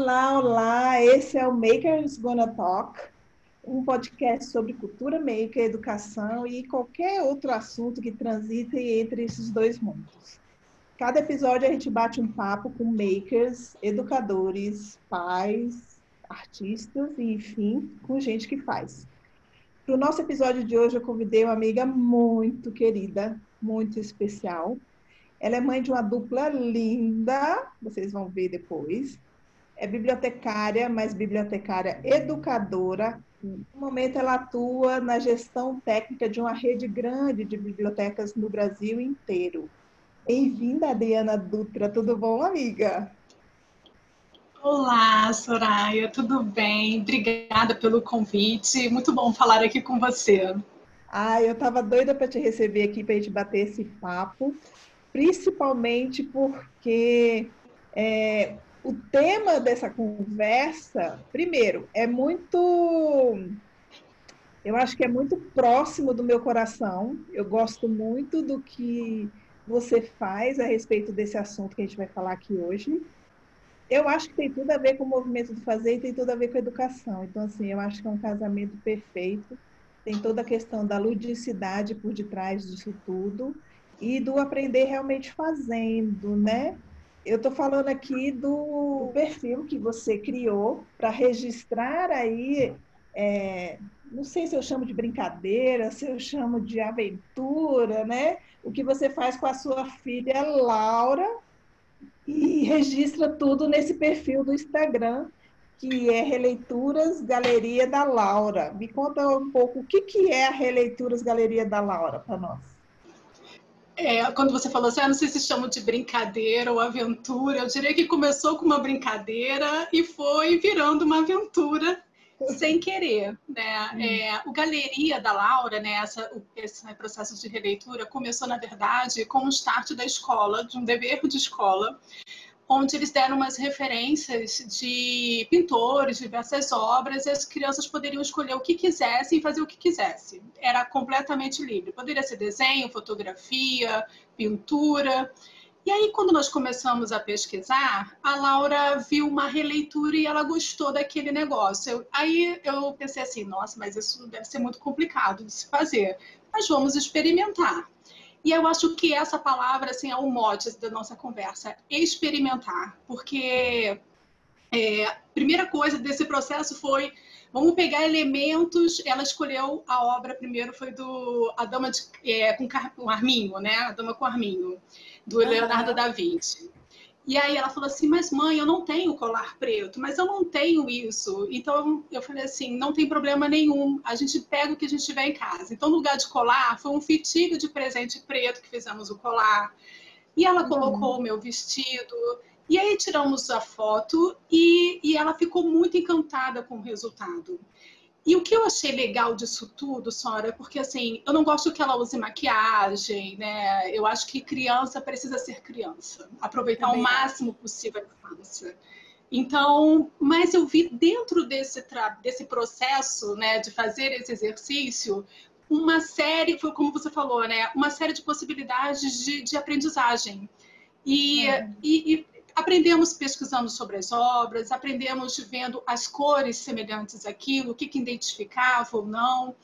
Olá, olá! Esse é o Makers Gonna Talk, um podcast sobre cultura maker, educação e qualquer outro assunto que transite entre esses dois mundos. Cada episódio a gente bate um papo com makers, educadores, pais, artistas e, enfim, com gente que faz. Para o nosso episódio de hoje, eu convidei uma amiga muito querida, muito especial. Ela é mãe de uma dupla linda, vocês vão ver depois é bibliotecária, mas bibliotecária educadora. No momento, ela atua na gestão técnica de uma rede grande de bibliotecas no Brasil inteiro. Bem-vinda, Adriana Dutra. Tudo bom, amiga? Olá, Soraya, tudo bem? Obrigada pelo convite. Muito bom falar aqui com você. Ah, eu estava doida para te receber aqui para a gente bater esse papo, principalmente porque é, o tema dessa conversa, primeiro, é muito. Eu acho que é muito próximo do meu coração. Eu gosto muito do que você faz a respeito desse assunto que a gente vai falar aqui hoje. Eu acho que tem tudo a ver com o movimento do fazer e tem tudo a ver com a educação. Então, assim, eu acho que é um casamento perfeito. Tem toda a questão da ludicidade por detrás disso tudo e do aprender realmente fazendo, né? Eu estou falando aqui do perfil que você criou para registrar aí, é, não sei se eu chamo de brincadeira, se eu chamo de aventura, né? O que você faz com a sua filha Laura e registra tudo nesse perfil do Instagram, que é Releituras Galeria da Laura. Me conta um pouco o que, que é a Releituras Galeria da Laura para nós. É, quando você falou assim, ah, não sei se chamo de brincadeira ou aventura, eu diria que começou com uma brincadeira e foi virando uma aventura sem querer, né? Hum. É, o Galeria da Laura, né? Essa, esse processo de releitura começou, na verdade, com o start da escola, de um dever de escola, onde eles deram umas referências de pintores, diversas obras, e as crianças poderiam escolher o que quisessem e fazer o que quisessem. Era completamente livre. Poderia ser desenho, fotografia, pintura. E aí, quando nós começamos a pesquisar, a Laura viu uma releitura e ela gostou daquele negócio. Eu, aí eu pensei assim: nossa, mas isso deve ser muito complicado de se fazer. Mas vamos experimentar. E eu acho que essa palavra assim, é o mote da nossa conversa, experimentar. Porque é, a primeira coisa desse processo foi vamos pegar elementos. Ela escolheu a obra primeiro foi do a dama de, é, com, com Arminho, né? A dama com Arminho, do Leonardo da Vinci. E aí ela falou assim, mas mãe, eu não tenho colar preto, mas eu não tenho isso. Então eu falei assim, não tem problema nenhum, a gente pega o que a gente tiver em casa. Então no lugar de colar, foi um fitilho de presente preto que fizemos o colar. E ela uhum. colocou o meu vestido. E aí tiramos a foto e, e ela ficou muito encantada com o resultado. E o que eu achei legal disso tudo, Sora, é porque assim, eu não gosto que ela use maquiagem, né? Eu acho que criança precisa ser criança, aproveitar Também o máximo possível a infância. Então, mas eu vi dentro desse, desse processo, né, de fazer esse exercício, uma série, foi como você falou, né, uma série de possibilidades de, de aprendizagem. E, é. e, e aprendemos pesquisando sobre as obras, aprendemos vendo as cores semelhantes àquilo, o que, que identificava ou não.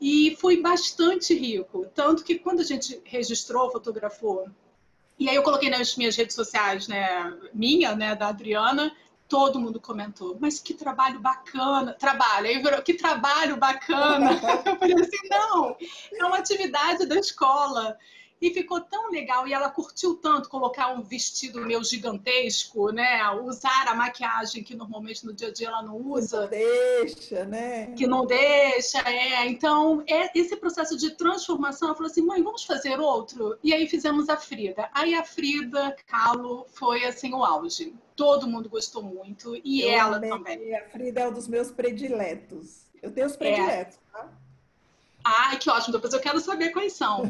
E foi bastante rico. Tanto que quando a gente registrou, fotografou, e aí eu coloquei nas minhas redes sociais, né, minha, né, da Adriana, todo mundo comentou, mas que trabalho bacana, trabalho, aí virou, que trabalho bacana. eu falei assim, não, é uma atividade da escola. E ficou tão legal e ela curtiu tanto colocar um vestido meu gigantesco, né? Usar a maquiagem que normalmente no dia a dia ela não usa. Que não deixa, né? Que não deixa, é. Então, é, esse processo de transformação, ela falou assim: mãe, vamos fazer outro? E aí fizemos a Frida. Aí a Frida Kahlo foi assim o auge. Todo mundo gostou muito e Eu ela amei. também. A Frida é um dos meus prediletos. Eu tenho os prediletos, é. tá? Ai, que ótimo, depois eu quero saber quais são.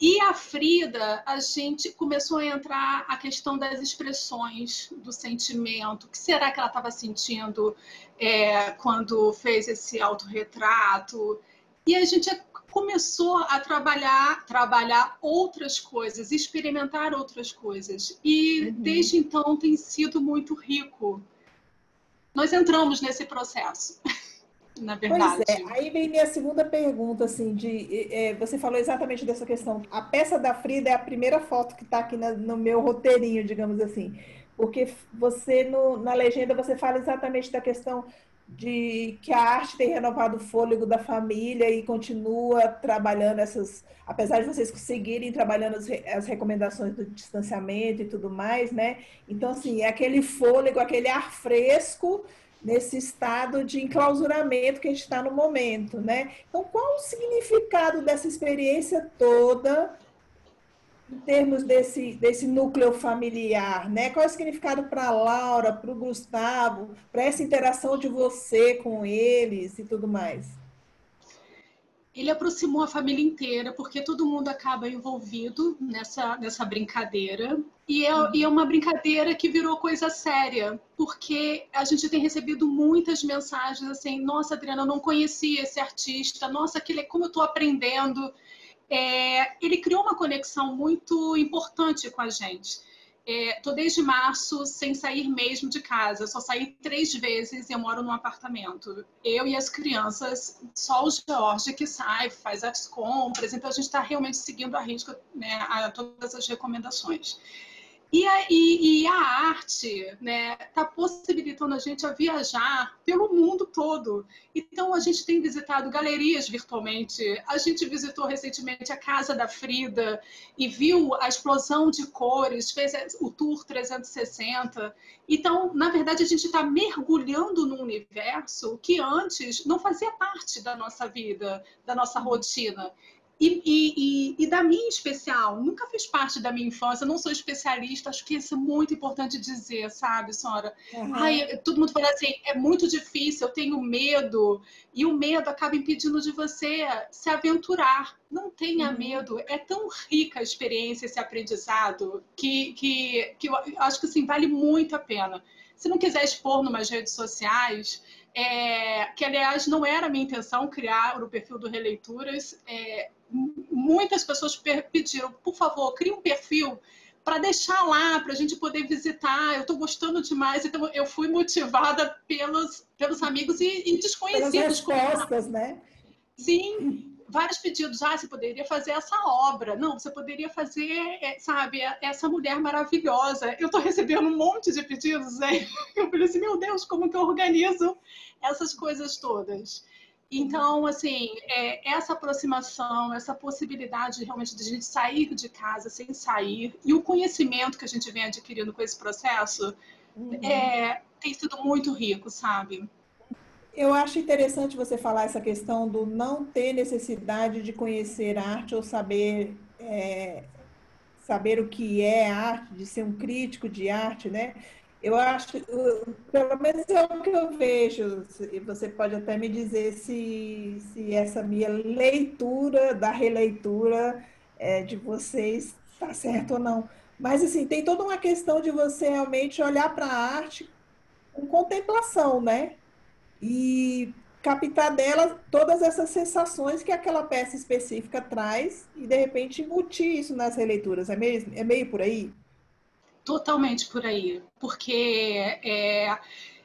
E a Frida, a gente começou a entrar a questão das expressões do sentimento. O que será que ela estava sentindo é, quando fez esse autorretrato? E a gente começou a trabalhar, trabalhar outras coisas, experimentar outras coisas. E uhum. desde então tem sido muito rico nós entramos nesse processo. Na verdade. Pois é, aí vem minha segunda pergunta, assim, de é, você falou exatamente dessa questão. A peça da Frida é a primeira foto que está aqui na, no meu roteirinho, digamos assim. Porque você, no, na legenda, você fala exatamente da questão de que a arte tem renovado o fôlego da família e continua trabalhando essas, apesar de vocês conseguirem trabalhando as, as, recomendações do distanciamento e tudo mais, né? Então, assim, é aquele fôlego, aquele ar fresco nesse estado de enclausuramento que a gente está no momento, né? Então, qual o significado dessa experiência toda em termos desse, desse núcleo familiar, né? Qual é o significado para a Laura, para o Gustavo, para essa interação de você com eles e tudo mais? Ele aproximou a família inteira, porque todo mundo acaba envolvido nessa, nessa brincadeira. E é, e é uma brincadeira que virou coisa séria, porque a gente tem recebido muitas mensagens assim: nossa, Adriana, eu não conhecia esse artista, nossa, que, como eu estou aprendendo é, ele criou uma conexão muito importante com a gente. É, desde março sem sair mesmo de casa. só saí três vezes e eu moro num apartamento. Eu e as crianças, só o Jorge que sai, faz as compras. Então a gente está realmente seguindo a risca né, a todas as recomendações. E a, e, e a arte está né, tá possibilitando a gente a viajar pelo mundo todo. Então, a gente tem visitado galerias virtualmente. A gente visitou recentemente a Casa da Frida e viu a explosão de cores, fez o Tour 360. Então, na verdade, a gente está mergulhando num universo que antes não fazia parte da nossa vida, da nossa rotina. E, e, e, da minha especial, nunca fez parte da minha infância, não sou especialista, acho que isso é muito importante dizer, sabe, Sora? Uhum. Ai, todo mundo fala assim, é muito difícil, eu tenho medo, e o medo acaba impedindo de você se aventurar. Não tenha uhum. medo, é tão rica a experiência, esse aprendizado, que, que, que eu acho que assim, vale muito a pena. Se não quiser expor numas redes sociais, é, que aliás não era a minha intenção criar o perfil do Releituras, é, muitas pessoas pediram, por favor, crie um perfil para deixar lá, para a gente poder visitar. Eu estou gostando demais, então eu fui motivada pelos, pelos amigos e, e desconhecidos. Pelas respostas, né? Sim, vários pedidos. Ah, você poderia fazer essa obra. Não, você poderia fazer, é, sabe, essa mulher maravilhosa. Eu estou recebendo um monte de pedidos. Né? Eu falei assim, meu Deus, como que eu organizo essas coisas todas? Então, assim, é, essa aproximação, essa possibilidade realmente de a gente sair de casa sem sair, e o conhecimento que a gente vem adquirindo com esse processo, uhum. é, tem sido muito rico, sabe? Eu acho interessante você falar essa questão do não ter necessidade de conhecer arte ou saber é, saber o que é arte, de ser um crítico de arte, né? Eu acho, pelo menos é o que eu vejo, e você pode até me dizer se, se essa minha leitura da releitura é, de vocês está certo ou não. Mas, assim, tem toda uma questão de você realmente olhar para a arte com contemplação, né? E captar dela todas essas sensações que aquela peça específica traz e, de repente, embutir isso nas releituras. É meio, é meio por aí? totalmente por aí, porque é,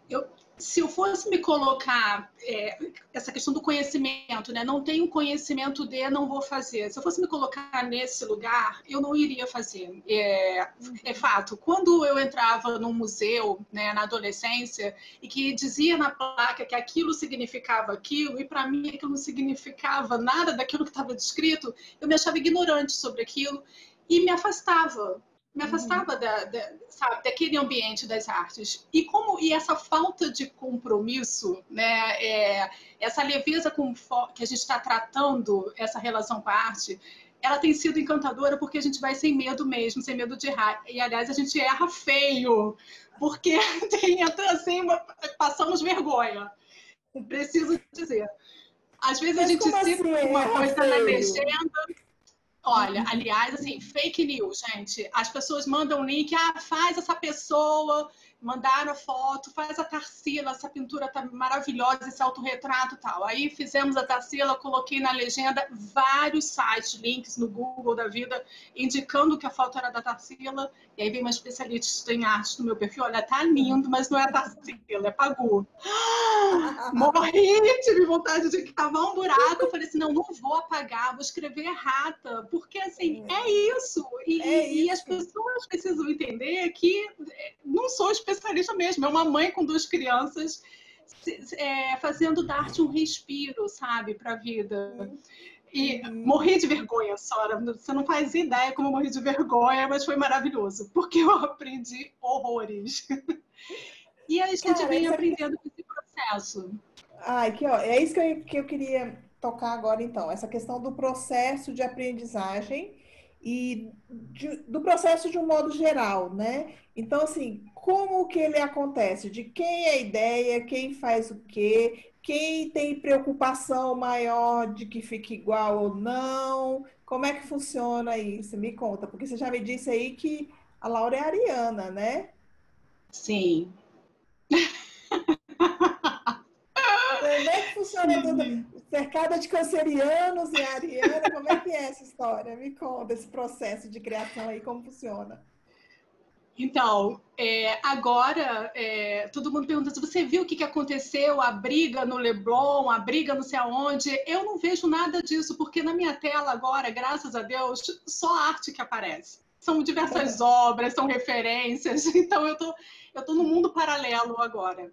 eu, se eu fosse me colocar é, essa questão do conhecimento, né? Não tenho conhecimento de, não vou fazer. Se eu fosse me colocar nesse lugar, eu não iria fazer. É, é fato. Quando eu entrava num museu, né, na adolescência, e que dizia na placa que aquilo significava aquilo, e para mim aquilo não significava nada daquilo que estava descrito, eu me achava ignorante sobre aquilo e me afastava me afastava uhum. da, da, sabe, daquele ambiente das artes. E como e essa falta de compromisso, né, é, essa leveza com que a gente está tratando essa relação com a arte, ela tem sido encantadora porque a gente vai sem medo mesmo, sem medo de errar. E aliás a gente erra feio, porque tem assim, uma, passamos vergonha. Preciso dizer. Às vezes Mas a gente cita assim, uma coisa feio? na legenda Olha, aliás, assim, fake news, gente. As pessoas mandam link, ah, faz essa pessoa mandaram a foto, faz a Tarsila, essa pintura tá maravilhosa, esse autorretrato e tal. Aí fizemos a Tarsila, coloquei na legenda vários sites, links no Google da vida, indicando que a foto era da Tarsila. E aí vem uma especialista em arte no meu perfil, olha, tá lindo, mas não é Tarsila, é Pagu. Morri, tive vontade de cavar um buraco. Eu falei assim, não, não vou apagar, vou escrever errata, porque assim, é, é isso. E, é isso. e as pessoas precisam entender que não sou especialista mesmo, é uma mãe com duas crianças é, fazendo da arte um respiro, sabe, para a vida. E uhum. morri de vergonha, Sora. Você não faz ideia como eu morri de vergonha, mas foi maravilhoso, porque eu aprendi horrores. e a gente Cara, vem aprendendo com esse processo. Ai, que, ó, é isso que eu, que eu queria tocar agora, então. Essa questão do processo de aprendizagem e de, do processo de um modo geral, né? Então, assim, como que ele acontece? De quem é a ideia, quem faz o quê, quem tem preocupação maior de que fique igual ou não? Como é que funciona isso? Me conta, porque você já me disse aí que a Laura é ariana, né? Sim. É funciona tudo? cercada de cancerianos e ariana, como é que é essa história? Me conta esse processo de criação aí, como funciona. Então, é, agora, é, todo mundo pergunta se você viu o que, que aconteceu, a briga no Leblon, a briga não sei aonde. Eu não vejo nada disso, porque na minha tela agora, graças a Deus, só arte que aparece. São diversas obras, são referências, então eu tô, eu tô no mundo paralelo agora.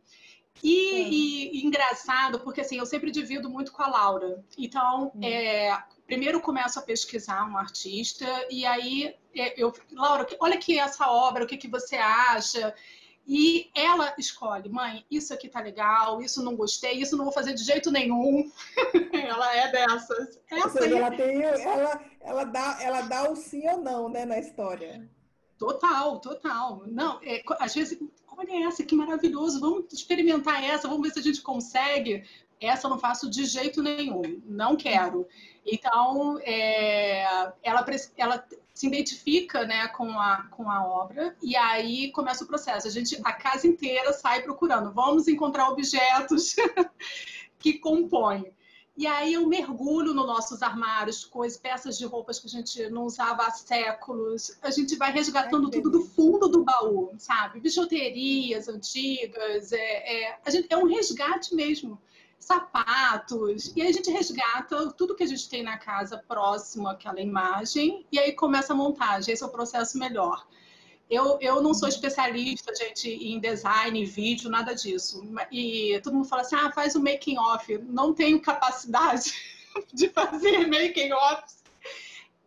E, engraçado, porque assim, eu sempre divido muito com a Laura. Então, hum. é, primeiro começo a pesquisar um artista, e aí é, eu, Laura, olha aqui essa obra, o que, que você acha? E ela escolhe, mãe, isso aqui tá legal, isso não gostei, isso não vou fazer de jeito nenhum. ela é dessas. Essa seja, ela, tem, ela, ela, dá, ela dá o sim ou não, né, na história. Total, total. Não, é, às vezes, essa, que maravilhoso, vamos experimentar essa, vamos ver se a gente consegue. Essa eu não faço de jeito nenhum, não quero. Então, é, ela, ela se identifica né, com, a, com a obra e aí começa o processo. A gente, a casa inteira sai procurando, vamos encontrar objetos que compõem. E aí eu mergulho nos nossos armários, coisas, peças de roupas que a gente não usava há séculos. A gente vai resgatando tudo do fundo do baú, sabe? Bijuterias antigas, é, é, a gente, é um resgate mesmo. Sapatos, e aí a gente resgata tudo que a gente tem na casa próximo àquela imagem, e aí começa a montagem. Esse é o processo melhor. Eu, eu não sou especialista, gente, em design, vídeo, nada disso. E todo mundo fala assim, ah, faz o making off. Não tenho capacidade de fazer making off.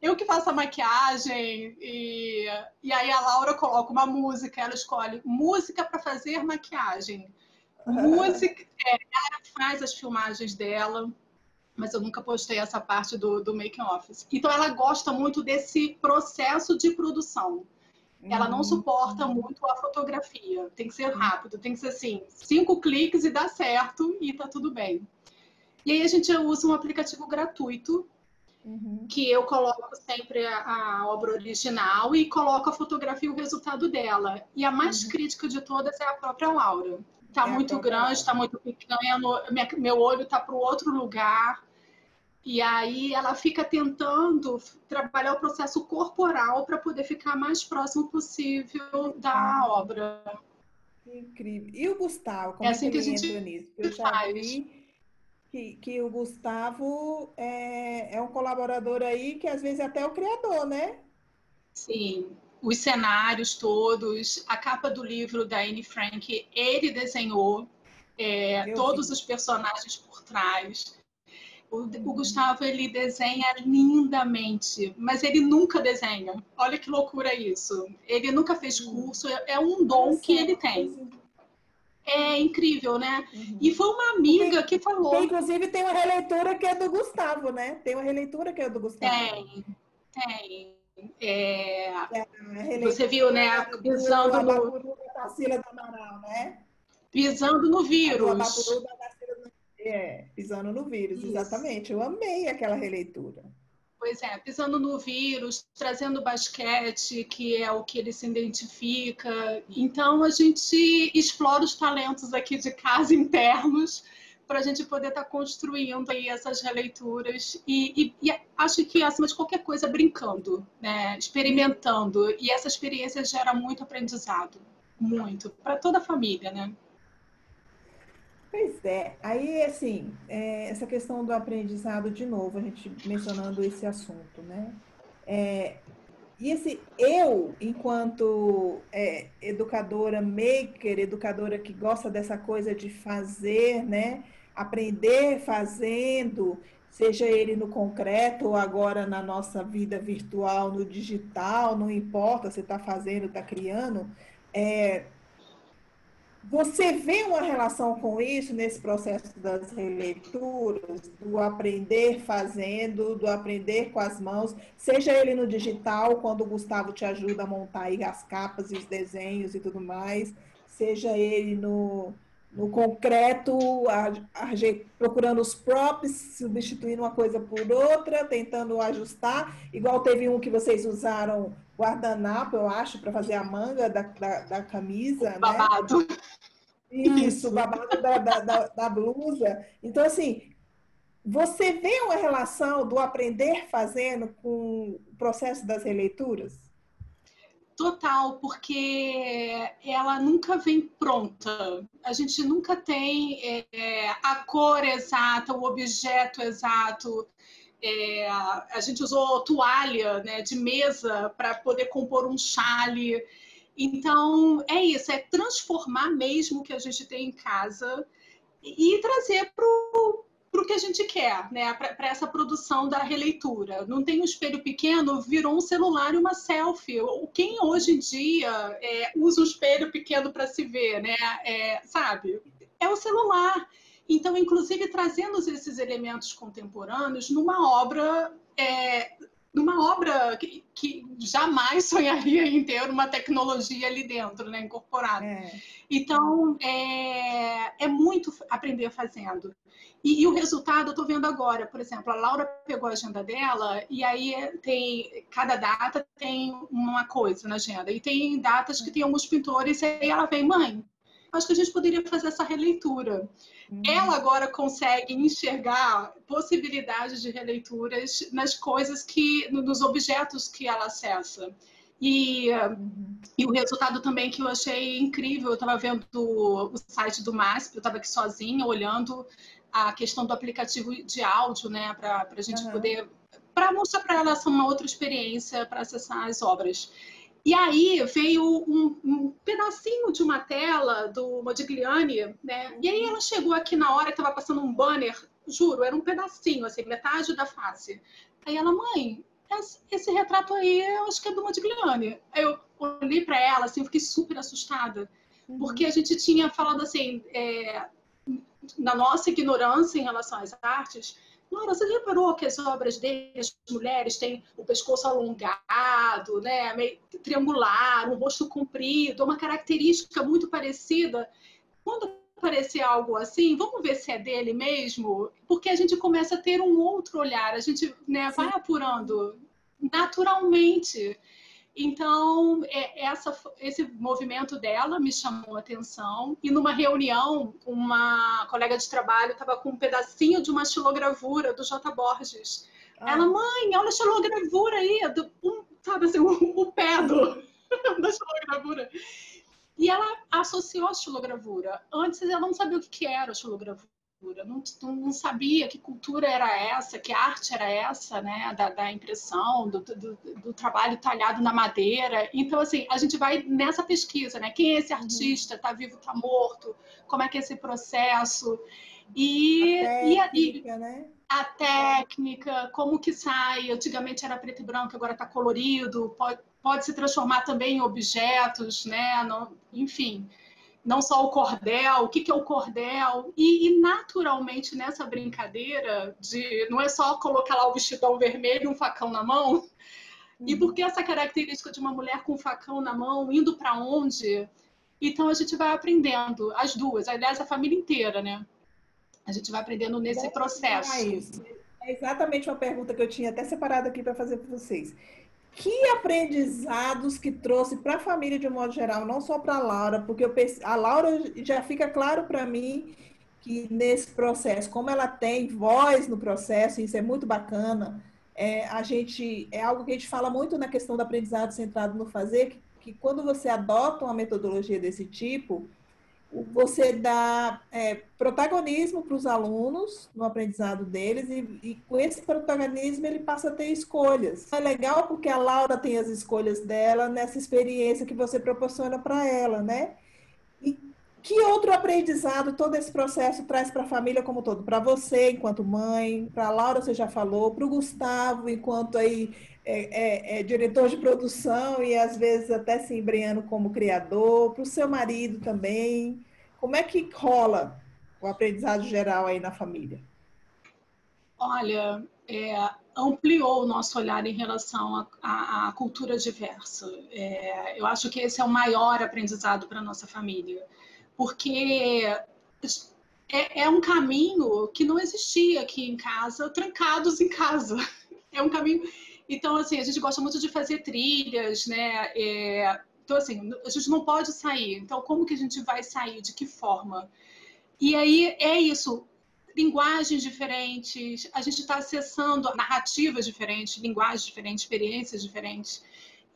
Eu que faço a maquiagem e, e aí a Laura coloca uma música, ela escolhe música para fazer maquiagem. Música, é, ela faz as filmagens dela, mas eu nunca postei essa parte do, do making off. Então ela gosta muito desse processo de produção. Ela não uhum. suporta muito a fotografia. Tem que ser rápido, tem que ser assim, cinco cliques e dá certo e tá tudo bem. E aí a gente usa um aplicativo gratuito uhum. que eu coloco sempre a, a, obra original e coloco a fotografia e o resultado dela. E a mais uhum. crítica de todas é a própria Laura. Tá é muito grande, tá muito pequeno, meu olho tá para o outro lugar. E aí ela fica tentando trabalhar o processo corporal para poder ficar mais próximo possível da ah, obra. Incrível. E o Gustavo, como é, assim é que, que a gente entra nisso? Eu já faz. vi que, que o Gustavo é, é um colaborador aí que às vezes é até o criador, né? Sim, os cenários todos, a capa do livro da Anne Frank, ele desenhou é, todos vi. os personagens por trás. O, o, Gustavo ele desenha lindamente, mas ele nunca desenha. Olha que loucura isso. Ele nunca fez curso, é, é um dom que ele tem. É incrível, né? Uhum. E foi uma amiga que falou. Tem, inclusive tem uma releitura que é do Gustavo, né? Tem uma releitura que é do Gustavo. Tem, tem. É... É, você viu, né? Pisando no. Do Amaral, né? Pisando no vírus. É, pisando no vírus, Isso. exatamente. Eu amei aquela releitura. Pois é, pisando no vírus, trazendo basquete, que é o que ele se identifica. Então, a gente explora os talentos aqui de casa internos para a gente poder estar tá construindo aí essas releituras e, e, e, acho que acima de qualquer coisa brincando, né? experimentando e essa experiência gera muito aprendizado, muito para toda a família, né? Pois é, aí assim, é, essa questão do aprendizado, de novo, a gente mencionando esse assunto, né? É, e esse eu, enquanto é, educadora maker, educadora que gosta dessa coisa de fazer, né? Aprender fazendo, seja ele no concreto ou agora na nossa vida virtual, no digital, não importa, você está fazendo, está criando, é, você vê uma relação com isso nesse processo das releituras, do aprender fazendo, do aprender com as mãos, seja ele no digital, quando o Gustavo te ajuda a montar as capas e os desenhos e tudo mais, seja ele no, no concreto, procurando os props, substituindo uma coisa por outra, tentando ajustar, igual teve um que vocês usaram guardanapo, eu acho, para fazer a manga da, da, da camisa. Né? Babado. Né? Isso, babado da, da, da, blusa. Então, assim, você vê uma relação do aprender fazendo com o processo das releituras? Total, porque ela nunca vem pronta. A gente nunca tem é, a cor exata, o objeto exato. É, a gente usou toalha né, de mesa para poder compor um chale. Então, é isso, é transformar mesmo o que a gente tem em casa e trazer para o que a gente quer, né? para essa produção da releitura. Não tem um espelho pequeno, virou um celular e uma selfie. Quem hoje em dia é, usa um espelho pequeno para se ver, né? É, sabe? É o celular. Então, inclusive, trazendo esses elementos contemporâneos numa obra é, numa obra que, que, jamais sonharia em ter uma tecnologia ali dentro, né, incorporada. É. Então, é, é muito aprender fazendo. E, e o resultado eu estou vendo agora, por exemplo, a Laura pegou a agenda dela e aí tem cada data tem uma coisa na agenda e tem datas que tem alguns pintores e aí ela vem, mãe, acho que a gente poderia fazer essa releitura. Uhum. Ela agora consegue enxergar possibilidades de releituras nas coisas que, nos objetos que ela acessa. E, uhum. e o resultado também que eu achei incrível, eu estava vendo o, o site do MASP, eu estava aqui sozinha olhando a questão do aplicativo de áudio, né, para a gente uhum. poder, para mostrar para ela essa uma outra experiência para acessar as obras. E aí veio um, um, pedacinho de uma tela do Modigliani, né? E aí ela chegou aqui na hora que estava passando um banner, juro, era um pedacinho, assim, metade da face. Aí ela, mãe, esse, esse retrato aí eu acho que é do Modigliani. Aí eu olhei para ela, assim, fiquei super assustada, uhum. porque a gente tinha falado assim, é, na nossa ignorância em relação às artes, Laura, você reparou que as obras dele, as mulheres, têm o pescoço alongado, né, meio triangular, um rosto comprido, uma característica muito parecida. Quando aparecer algo assim, vamos ver se é dele mesmo, porque a gente começa a ter um outro olhar, a gente né, vai apurando naturalmente. Então, é, essa, esse movimento dela me chamou a atenção. E numa reunião, uma colega de trabalho estava com um pedacinho de uma xilogravura do J. Borges. Ah. Ela, mãe, olha a xilogravura aí, do, um, sabe assim, o, o pé do, da xilogravura. E ela associou a xilogravura. Antes ela não sabia o que era a xilogravura não, não, sabia que cultura era essa, que arte era essa, né, da, da impressão, do, do, do, trabalho talhado na madeira. Então, assim, a gente vai nessa pesquisa, né, quem é esse artista, está vivo, está morto, como é que é esse processo. E a técnica, e, né? a técnica como que sai, antigamente era preto e branco, agora está colorido, pode, pode se transformar também em objetos, né, no, enfim não só o cordel, o que, que é o cordel, e, e, naturalmente nessa brincadeira de não é só colocar lá o vestidão vermelho e um facão na mão, uhum. e porque essa característica de uma mulher com um facão na mão, indo para onde? Então a gente vai aprendendo, as duas, aliás, a família inteira, né? A gente vai aprendendo nesse processo. É exatamente uma pergunta que eu tinha até separado aqui para fazer para vocês. Que aprendizados que trouxe para a família de um modo geral, não só para a Laura, porque eu, a Laura já fica claro para mim que nesse processo, como ela tem voz no processo, isso é muito bacana, é, a gente é algo que a gente fala muito na questão do aprendizado centrado no fazer, que, que quando você adota uma metodologia desse tipo, você dá é, protagonismo para os alunos no aprendizado deles e, e, com esse protagonismo ele passa a ter escolhas. É legal porque a Laura tem as escolhas dela nessa experiência que você proporciona para ela, né? E que outro aprendizado todo esse processo traz para a família como todo? Para você, enquanto mãe, para a Laura, você já falou, para o Gustavo, enquanto aí é, é, é, diretor de produção e às vezes até se embreando como criador, para o seu marido também. Como é que rola o aprendizado geral aí na família? Olha, é, ampliou o nosso olhar em relação à cultura diversa. É, eu acho que esse é o maior aprendizado para nossa família porque é, é, um caminho que não existia aqui em casa, trancados em casa. É um caminho. Então, assim, a gente gosta muito de fazer trilhas, né? É... Então, assim, a gente não pode sair. Então, como que a gente vai sair? De que forma? E aí é isso. Linguagens diferentes, a gente está acessando narrativas diferentes, linguagens diferentes, experiências diferentes.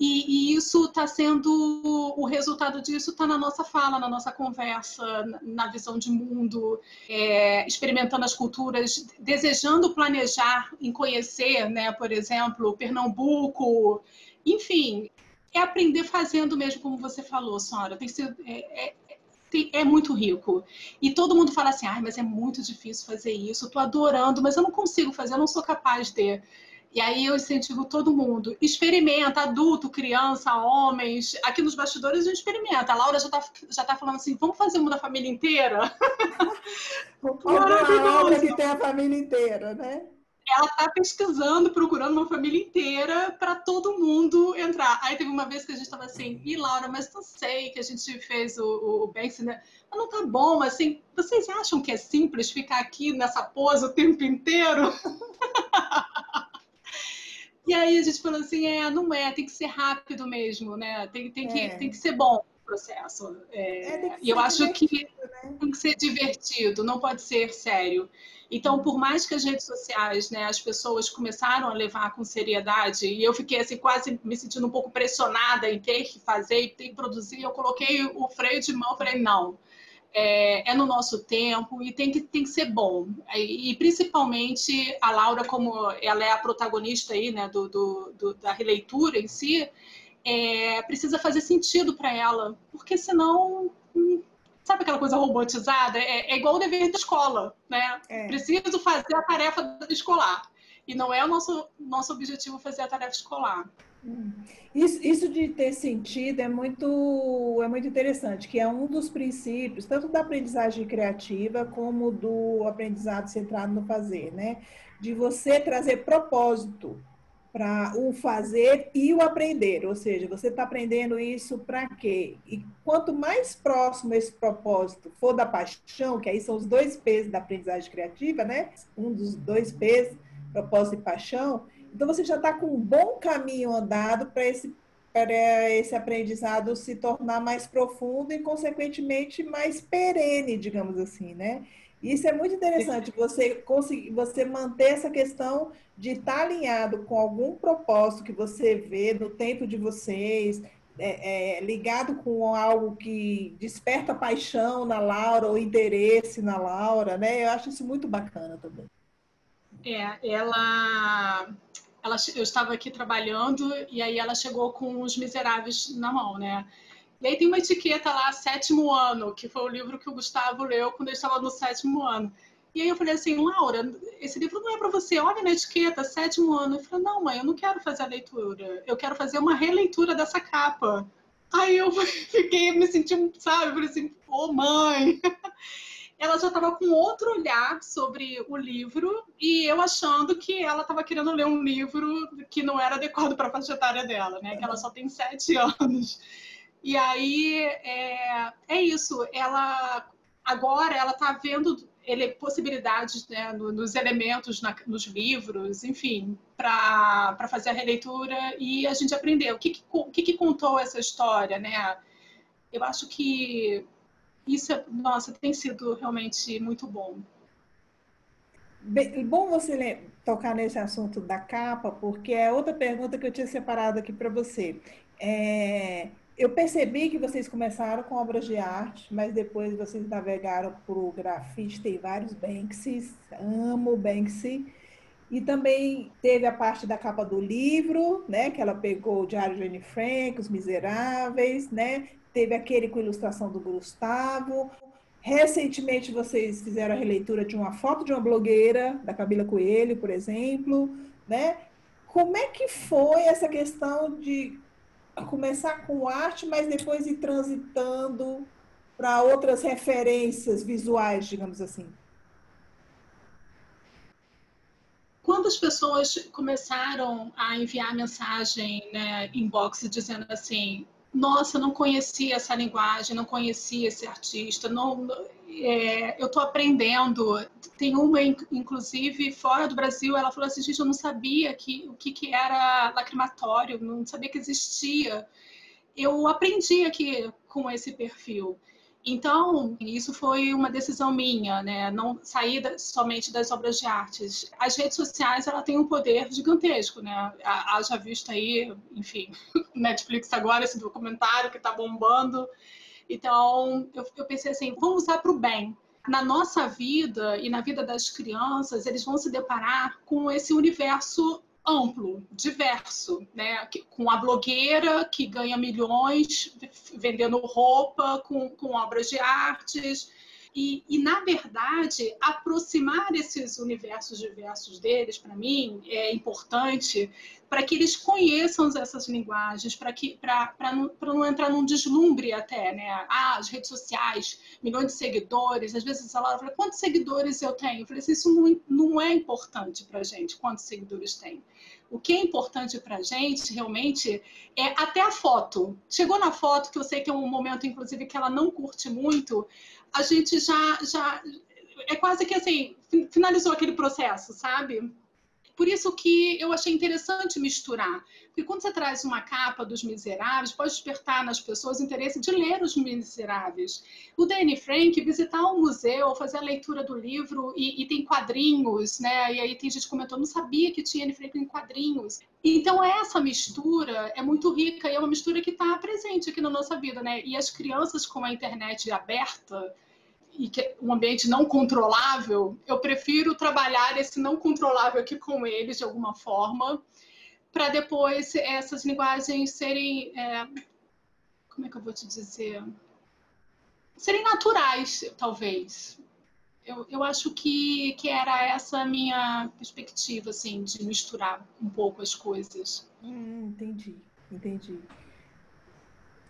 E, e isso está sendo, o resultado disso está na nossa fala, na nossa conversa, na visão de mundo, é, experimentando as culturas, desejando planejar em conhecer, né, por exemplo, Pernambuco, enfim, é aprender fazendo mesmo, como você falou, Sora. Tem ser, é, é, é muito rico. E todo mundo fala assim, ah, mas é muito difícil fazer isso, estou adorando, mas eu não consigo fazer, eu não sou capaz de. E aí eu incentivo todo mundo. Experimenta, adulto, criança, homens. Aqui nos bastidores a gente experimenta. A Laura já está já tá falando assim, vamos fazer uma da família inteira? Maravilhoso! que tem a família inteira, né? Ela está pesquisando, procurando uma família inteira para todo mundo entrar. Aí teve uma vez que a gente estava assim, e Laura, mas não sei que a gente fez o, o, o Banksy, né? Mas não tá bom, assim, vocês acham que é simples ficar aqui nessa pose o tempo inteiro? E aí a gente falou assim, é, não é, tem que ser rápido mesmo, né? Tem, tem, que, é. tem que ser bom o processo. É, é e eu acho que né? tem que ser divertido, não pode ser sério. Então, por mais que as redes sociais, né, as pessoas começaram a levar com seriedade, e eu fiquei assim quase me sentindo um pouco pressionada em ter que fazer, ter que produzir, eu coloquei o freio de mão, falei, não, é, é, no nosso tempo e tem que, tem que ser bom. E, e, principalmente a Laura, como ela é a protagonista aí, né, do, do, do da releitura em si, é, precisa fazer sentido para ela, porque senão hum, sabe aquela coisa robotizada? É, é, igual o dever da escola, né? É. Preciso fazer a tarefa escolar. E não é o nosso, nosso objetivo fazer a tarefa escolar. Isso, isso, de ter sentido é muito, é muito interessante, que é um dos princípios, tanto da aprendizagem criativa como do aprendizado centrado no fazer, né? De você trazer propósito para o fazer e o aprender, ou seja, você está aprendendo isso para quê? E quanto mais próximo esse propósito for da paixão, que aí são os dois P's da aprendizagem criativa, né? Um dos dois P's, propósito e paixão, então, você já está com um bom caminho andado para esse, para esse aprendizado se tornar mais profundo e, consequentemente, mais perene, digamos assim, né? Isso é muito interessante, você conseguir, você manter essa questão de estar tá alinhado com algum propósito que você vê no tempo de vocês, é, é, ligado com algo que desperta paixão na Laura ou interesse na Laura, né? Eu acho isso muito bacana também. É, ela, ela, eu estava aqui trabalhando e aí ela chegou com Os Miseráveis na mão, né? E aí tem uma etiqueta lá, sétimo ano, que foi o livro que o Gustavo leu quando ele estava no sétimo ano. E aí eu falei assim, Laura, esse livro não é para você, olha na etiqueta, sétimo ano. Eu falei, não, mãe, eu não quero fazer a leitura, eu quero fazer uma releitura dessa capa. Aí eu fiquei, me senti, sabe, eu falei assim, ô oh, mãe. ela já estava com outro olhar sobre o livro e eu achando que ela estava querendo ler um livro que não era adequado para a faixa etária dela, né? Que ela só tem sete anos. E aí é, é isso. Ela agora ela está vendo ele, possibilidades né, nos elementos, na, nos livros, enfim, para fazer a releitura e a gente aprender. O que, que, o que, que contou essa história, né? Eu acho que isso, é, nossa, tem sido realmente muito bom. Bem, bom você tocar nesse assunto da capa, porque é outra pergunta que eu tinha separado aqui para você. É, eu percebi que vocês começaram com obras de arte, mas depois vocês navegaram para o grafite, tem vários Banksys, amo Banksy. E também teve a parte da capa do livro, né, que ela pegou o Diário de Anne Frank, Os Miseráveis, né? Teve aquele com ilustração do Gustavo. Recentemente vocês fizeram a releitura de uma foto de uma blogueira, da Camila Coelho, por exemplo, né? Como é que foi essa questão de começar com arte, mas depois ir transitando para outras referências visuais, digamos assim? Quando as pessoas começaram a enviar mensagem, né, inbox, dizendo assim, nossa, não conhecia essa linguagem, não conhecia esse artista, não, é, eu estou aprendendo. Tem uma, inclusive, fora do Brasil, ela falou assim, gente, eu não sabia que, o que, que era lacrimatório, não sabia que existia. Eu aprendi aqui com esse perfil. Então, isso foi uma decisão minha, né? Não sair somente das obras de artes. As redes sociais, ela tem um poder gigantesco, né? Haja visto aí, enfim, Netflix agora, esse documentário que está bombando. Então, eu, eu pensei assim, vamos usar para o bem. Na nossa vida e na vida das crianças, eles vão se deparar com esse universo amplo, diverso, né? Com a blogueira que ganha milhões vendendo roupa, com, com obras de artes. E, e, na verdade, aproximar esses universos diversos deles, para mim, é importante para que eles conheçam essas linguagens, para que para não, não entrar num deslumbre até, né? Ah, as redes sociais, milhões de seguidores, às vezes a Laura fala, quantos seguidores eu tenho? Eu falei assim, isso não, não é importante para a gente, quantos seguidores tem. O que é importante para a gente, realmente, é até a foto. Chegou na foto, que eu sei que é um momento, inclusive, que ela não curte muito, a gente já, já é quase que assim, finalizou aquele processo, sabe? Por isso que eu achei interessante misturar. Porque quando você traz uma capa dos Miseráveis, pode despertar nas pessoas o interesse de ler os Miseráveis. O Danny Frank visitar um museu, fazer a leitura do livro e, e tem quadrinhos, né? E aí tem gente que comentou, não sabia que tinha Anne Frank em quadrinhos. Então essa mistura é muito rica e é uma mistura que está presente aqui na nossa vida, né? E as crianças com a internet aberta, e que é um ambiente não controlável, eu prefiro trabalhar esse não controlável aqui com eles de alguma forma, para depois essas linguagens serem. É, como é que eu vou te dizer? Serem naturais, talvez. Eu, eu acho que, que era essa a minha perspectiva, assim, de misturar um pouco as coisas. Hum, entendi, entendi.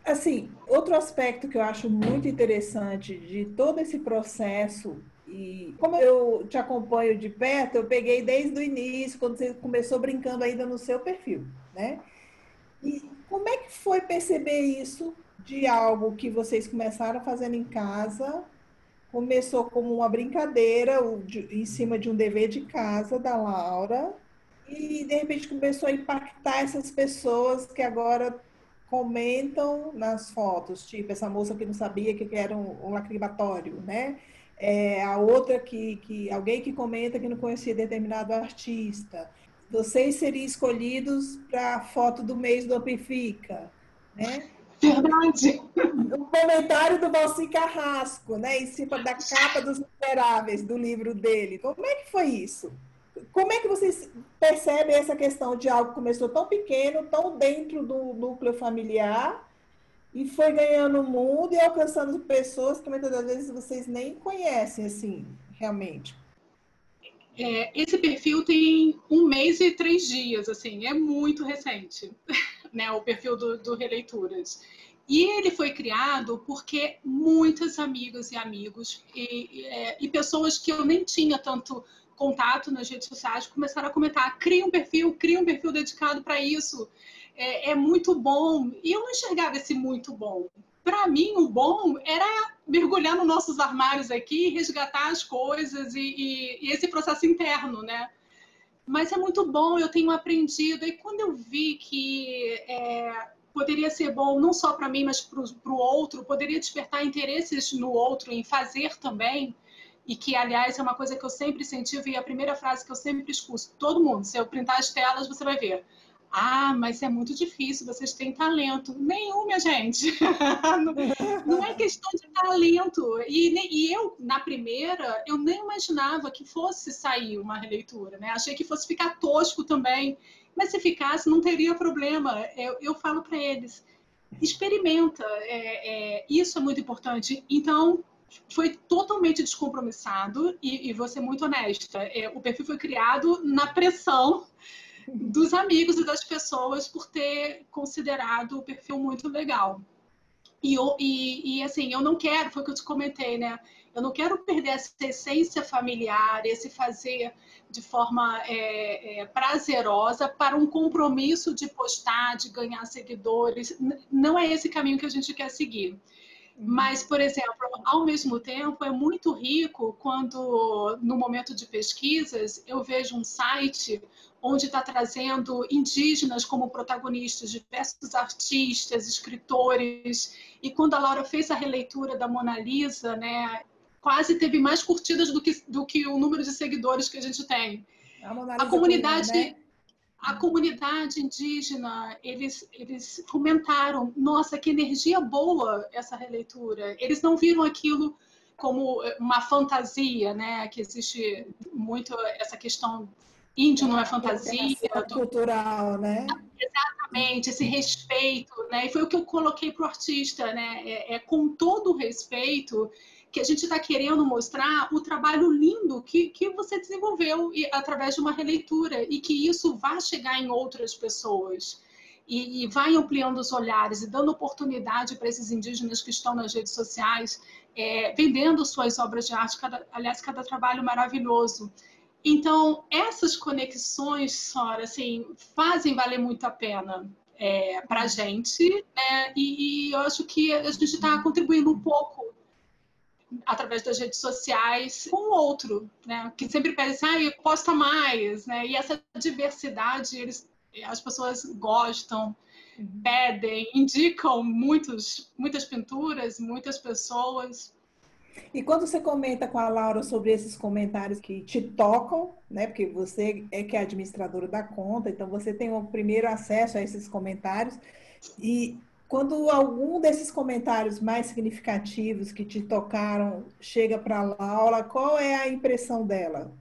Assim, outro aspecto que eu acho muito interessante de todo esse processo, e como eu te acompanho de perto, eu peguei desde o início, quando você começou brincando ainda no seu perfil, né? E como é que foi perceber isso de algo que vocês começaram fazendo em casa? Começou como uma brincadeira em cima de um dever de casa da Laura, e de repente começou a impactar essas pessoas que agora comentam nas fotos, tipo essa moça que não sabia que era um, um lacrimatório, né? É, a outra que, que alguém que comenta que não conhecia determinado artista. Vocês seriam escolhidos para a foto do mês do Amplifica, né? Verdade. O comentário do Valci Carrasco, né? Em cima da capa dos Miseráveis, do livro dele. Como é que foi isso? Como é que vocês percebem essa questão de algo que começou tão pequeno, tão dentro do núcleo familiar, e foi ganhando mundo e alcançando pessoas que muitas das vezes vocês nem conhecem, assim, realmente? É, esse perfil tem um mês e três dias, assim, é muito recente, né? O perfil do, do Releituras. E ele foi criado porque muitas amigas e amigos e, e, é, e pessoas que eu nem tinha tanto contato nas redes sociais, começaram a comentar: cria um perfil, cria um perfil dedicado para isso. É, é, muito bom. E eu não enxergava esse muito bom. para mim, o bom era mergulhar nos nossos armários aqui, resgatar as coisas e, e, e esse processo interno, né? Mas é muito bom, eu tenho aprendido. E quando eu vi que é, poderia ser bom não só para mim, mas para o outro, poderia despertar interesses no outro em fazer também, e que, aliás, é uma coisa que eu sempre incentivo e a primeira frase que eu sempre escuto, todo mundo, se eu printar as telas, você vai ver. Ah, mas é muito difícil, vocês têm talento. Nenhum, minha gente. não, é questão de talento. E, e, eu, na primeira, eu nem imaginava que fosse sair uma releitura, né? Achei que fosse ficar tosco também. Mas se ficasse, não teria problema. Eu, eu falo para eles, experimenta. É, é, isso é muito importante. Então, foi totalmente descompromissado e, e vou ser muito honesta. É, o perfil foi criado na pressão dos amigos e das pessoas por ter considerado o perfil muito legal. E, e, e, assim, eu não quero, foi o que eu te comentei, né? Eu não quero perder essa essência familiar, esse fazer de forma é, é, prazerosa para um compromisso de postar, de ganhar seguidores. Não é esse caminho que a gente quer seguir. Mas, por exemplo, ao mesmo tempo, é muito rico quando, no momento de pesquisas, eu vejo um site onde está trazendo indígenas como protagonistas, diversos artistas, escritores. E quando a Laura fez a releitura da Mona Lisa, né, quase teve mais curtidas do que, do que o número de seguidores que a gente tem. A, a comunidade. né? A comunidade indígena, eles, eles comentaram, nossa, que energia boa essa releitura. Eles não viram aquilo como uma fantasia, né? Que existe muito essa questão índio não é fantasia. Do... cultural, né? Exatamente, esse respeito, né? E foi o que eu coloquei para o artista, né? É, é, com todo o respeito que a gente está querendo mostrar o trabalho lindo que, que você desenvolveu através de uma releitura e que isso vai chegar em outras pessoas. E, e vai ampliando os olhares e dando oportunidade para esses indígenas que estão nas redes sociais, é, vendendo suas obras de arte, cada, aliás, cada trabalho maravilhoso. Então, essas conexões, Sora, assim, fazem valer muito a pena é, para a gente, né? e, e, eu acho que a gente está contribuindo um pouco através das redes sociais com o outro, né? Que sempre pede assim, ah, posta mais, né? E essa diversidade, eles, as pessoas gostam, uhum. pedem, indicam muitos, muitas pinturas, muitas pessoas. E quando você comenta com a Laura sobre esses comentários que te tocam, né? Porque você é que é administradora da conta, então você tem o primeiro acesso a esses comentários. E quando algum desses comentários mais significativos que te tocaram chega para a Laura, qual é a impressão dela?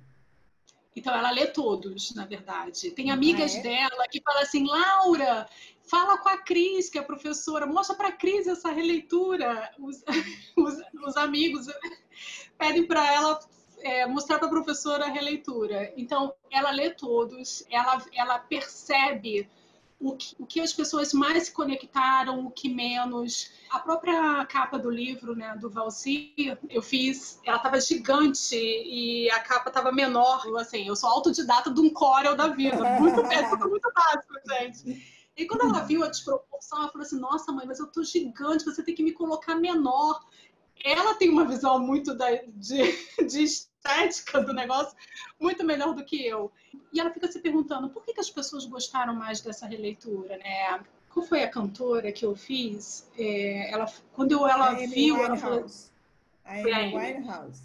Então, ela lê todos, na verdade. Tem amigas ah, é? dela que falam assim: Laura, fala com a Cris, que é a professora, mostra para a Cris essa releitura. Os, os, os amigos pedem para ela é, mostrar para a professora a releitura. Então, ela lê todos, ela, ela percebe o que, o que as pessoas mais se conectaram, o que menos. A própria capa do livro, né, do Valci, eu fiz, ela estava gigante e a capa estava menor. Assim, eu sou autodidata de um Corel da vida, muito péssimo, muito básico, gente. E quando ela viu a desproporção, ela falou assim: Nossa, mãe, mas eu tô gigante, você tem que me colocar menor. Ela tem uma visão muito da, de, de estética do negócio muito melhor do que eu. E ela fica se perguntando por que, que as pessoas gostaram mais dessa releitura, né? Qual foi a cantora que eu fiz? É, ela, quando eu, ela viu, ela falou. A Amy Winehouse.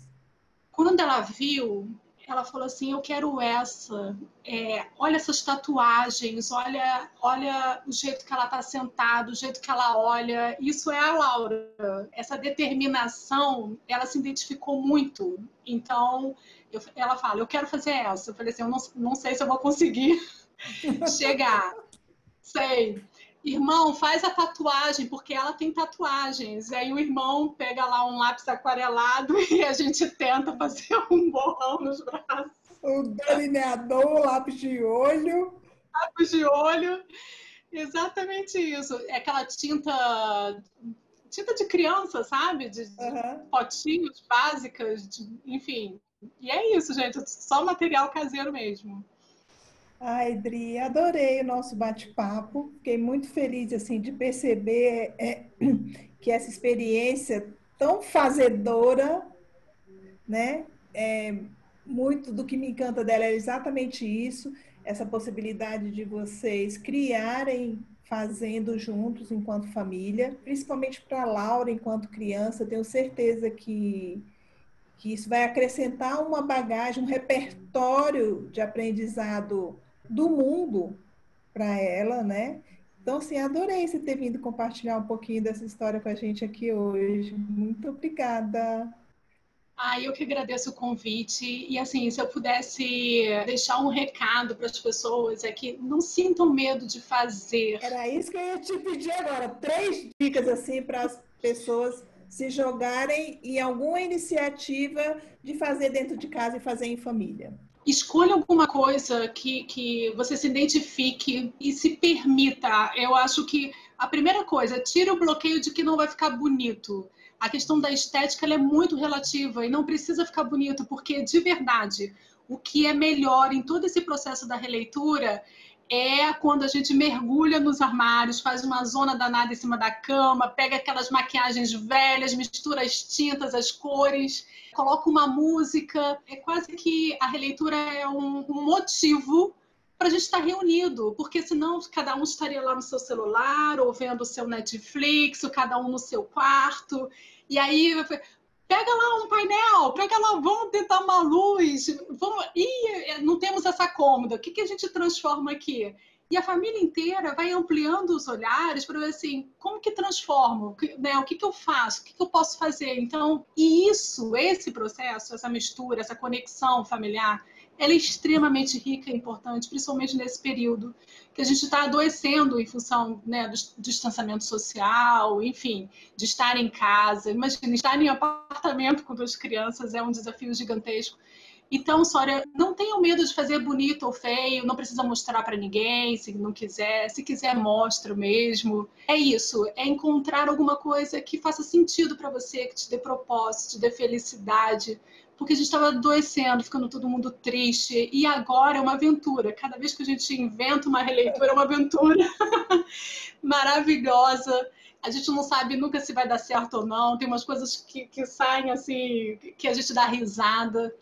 Quando ela viu, ela falou assim: Eu quero essa. É, olha essas tatuagens, olha, olha o jeito que ela está sentada, o jeito que ela olha. Isso é a Laura. Essa determinação, ela se identificou muito. Então, eu, ela fala: Eu quero fazer essa. Eu falei assim: Eu não, não sei se eu vou conseguir chegar. Sei irmão, faz a tatuagem, porque ela tem tatuagens. E aí o irmão pega lá um lápis aquarelado e a gente tenta fazer um borrão nos braços. O delineador, lápis de olho. Lápis de olho. Exatamente isso. É aquela tinta tinta de criança, sabe? De, de uhum. potinhos básicas, de, enfim. E é isso, gente. Só material caseiro mesmo. Ai, Dri, adorei o nosso bate-papo. Fiquei muito feliz assim de perceber é, que essa experiência tão fazedora, né? É, muito do que me encanta dela é exatamente isso, essa possibilidade de vocês criarem fazendo juntos enquanto família, principalmente para Laura enquanto criança, tenho certeza que que isso vai acrescentar uma bagagem, um repertório de aprendizado do mundo para ela, né? Então, assim, adorei você ter vindo compartilhar um pouquinho dessa história com a gente aqui hoje. Muito obrigada. Ah, eu que agradeço o convite. E assim, se eu pudesse deixar um recado para as pessoas, é que não sintam medo de fazer. Era isso que eu ia te pedir agora. Três dicas assim para as pessoas se jogarem em alguma iniciativa de fazer dentro de casa e fazer em família escolha alguma coisa que, que você se identifique e se permita. Eu acho que a primeira coisa, tira o bloqueio de que não vai ficar bonito. A questão da estética é muito relativa e não precisa ficar bonito, porque de verdade, o que é melhor em todo esse processo da releitura é quando a gente mergulha nos armários, faz uma zona danada em cima da cama, pega aquelas maquiagens velhas, mistura as tintas, as cores, coloca uma música. É quase que a releitura é um, motivo para a gente estar reunido, porque senão cada um estaria lá no seu celular, ou vendo o seu Netflix, ou cada um no seu quarto. E aí pega lá um painel, pega lá, vamos tentar uma luz, vamos. Ih, não temos essa cômoda, o que, que a gente transforma aqui? E a família inteira vai ampliando os olhares para ver assim, como que transformo, né? O que, que eu faço, o que, que eu posso fazer? Então, e isso, esse processo, essa mistura, essa conexão familiar, ela é extremamente rica e importante, principalmente nesse período que a gente está adoecendo em função né, do distanciamento social, enfim, de estar em casa. Imagina, estar em apartamento com duas crianças é um desafio gigantesco. Então, Sória, não tenham medo de fazer bonito ou feio, não precisa mostrar para ninguém, se não quiser. Se quiser, mostra mesmo. É isso, é encontrar alguma coisa que faça sentido para você, que te dê propósito, te dê felicidade, porque a gente estava adoecendo, ficando todo mundo triste, e agora é uma aventura. Cada vez que a gente inventa uma releitura, é uma aventura maravilhosa. A gente não sabe nunca se vai dar certo ou não, tem umas coisas que, que saem assim, que a gente dá risada,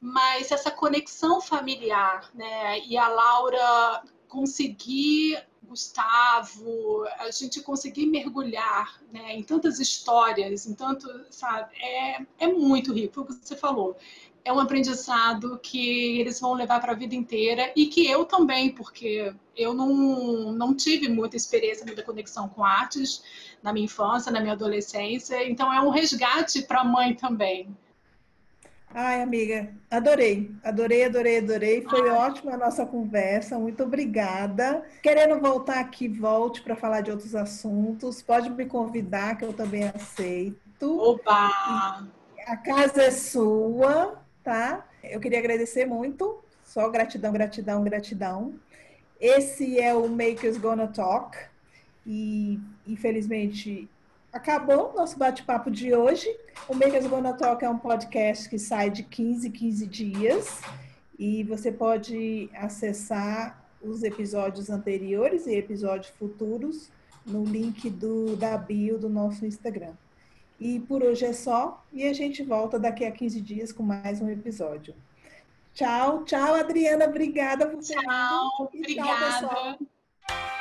mas essa conexão familiar, né? E a Laura conseguir Gustavo, a gente conseguir mergulhar né, em tantas histórias, em tanto, sabe, é, é muito rico, foi o que você falou. É um aprendizado que eles vão levar para a vida inteira e que eu também, porque eu não, não tive muita experiência, muita conexão com artes na minha infância, na minha adolescência, então é um resgate para a mãe também. Ai, amiga, adorei, adorei, adorei, adorei. Foi Ai. ótima a nossa conversa, muito obrigada. Querendo voltar aqui, volte para falar de outros assuntos. Pode me convidar, que eu também aceito. Opa! A casa é sua, tá? Eu queria agradecer muito. Só gratidão, gratidão, gratidão. Esse é o Makers Gonna Talk. E, infelizmente, acabou nosso bate-papo de hoje. O Makers Gonna Talk é um podcast que sai de 15 15 dias e você pode acessar os episódios anteriores e episódios futuros no link do, da bio do nosso Instagram. E por hoje é só, e a gente volta daqui a 15 dias com mais um episódio. Tchau, tchau, Adriana, obrigada por Tchau, obrigada. Tchau,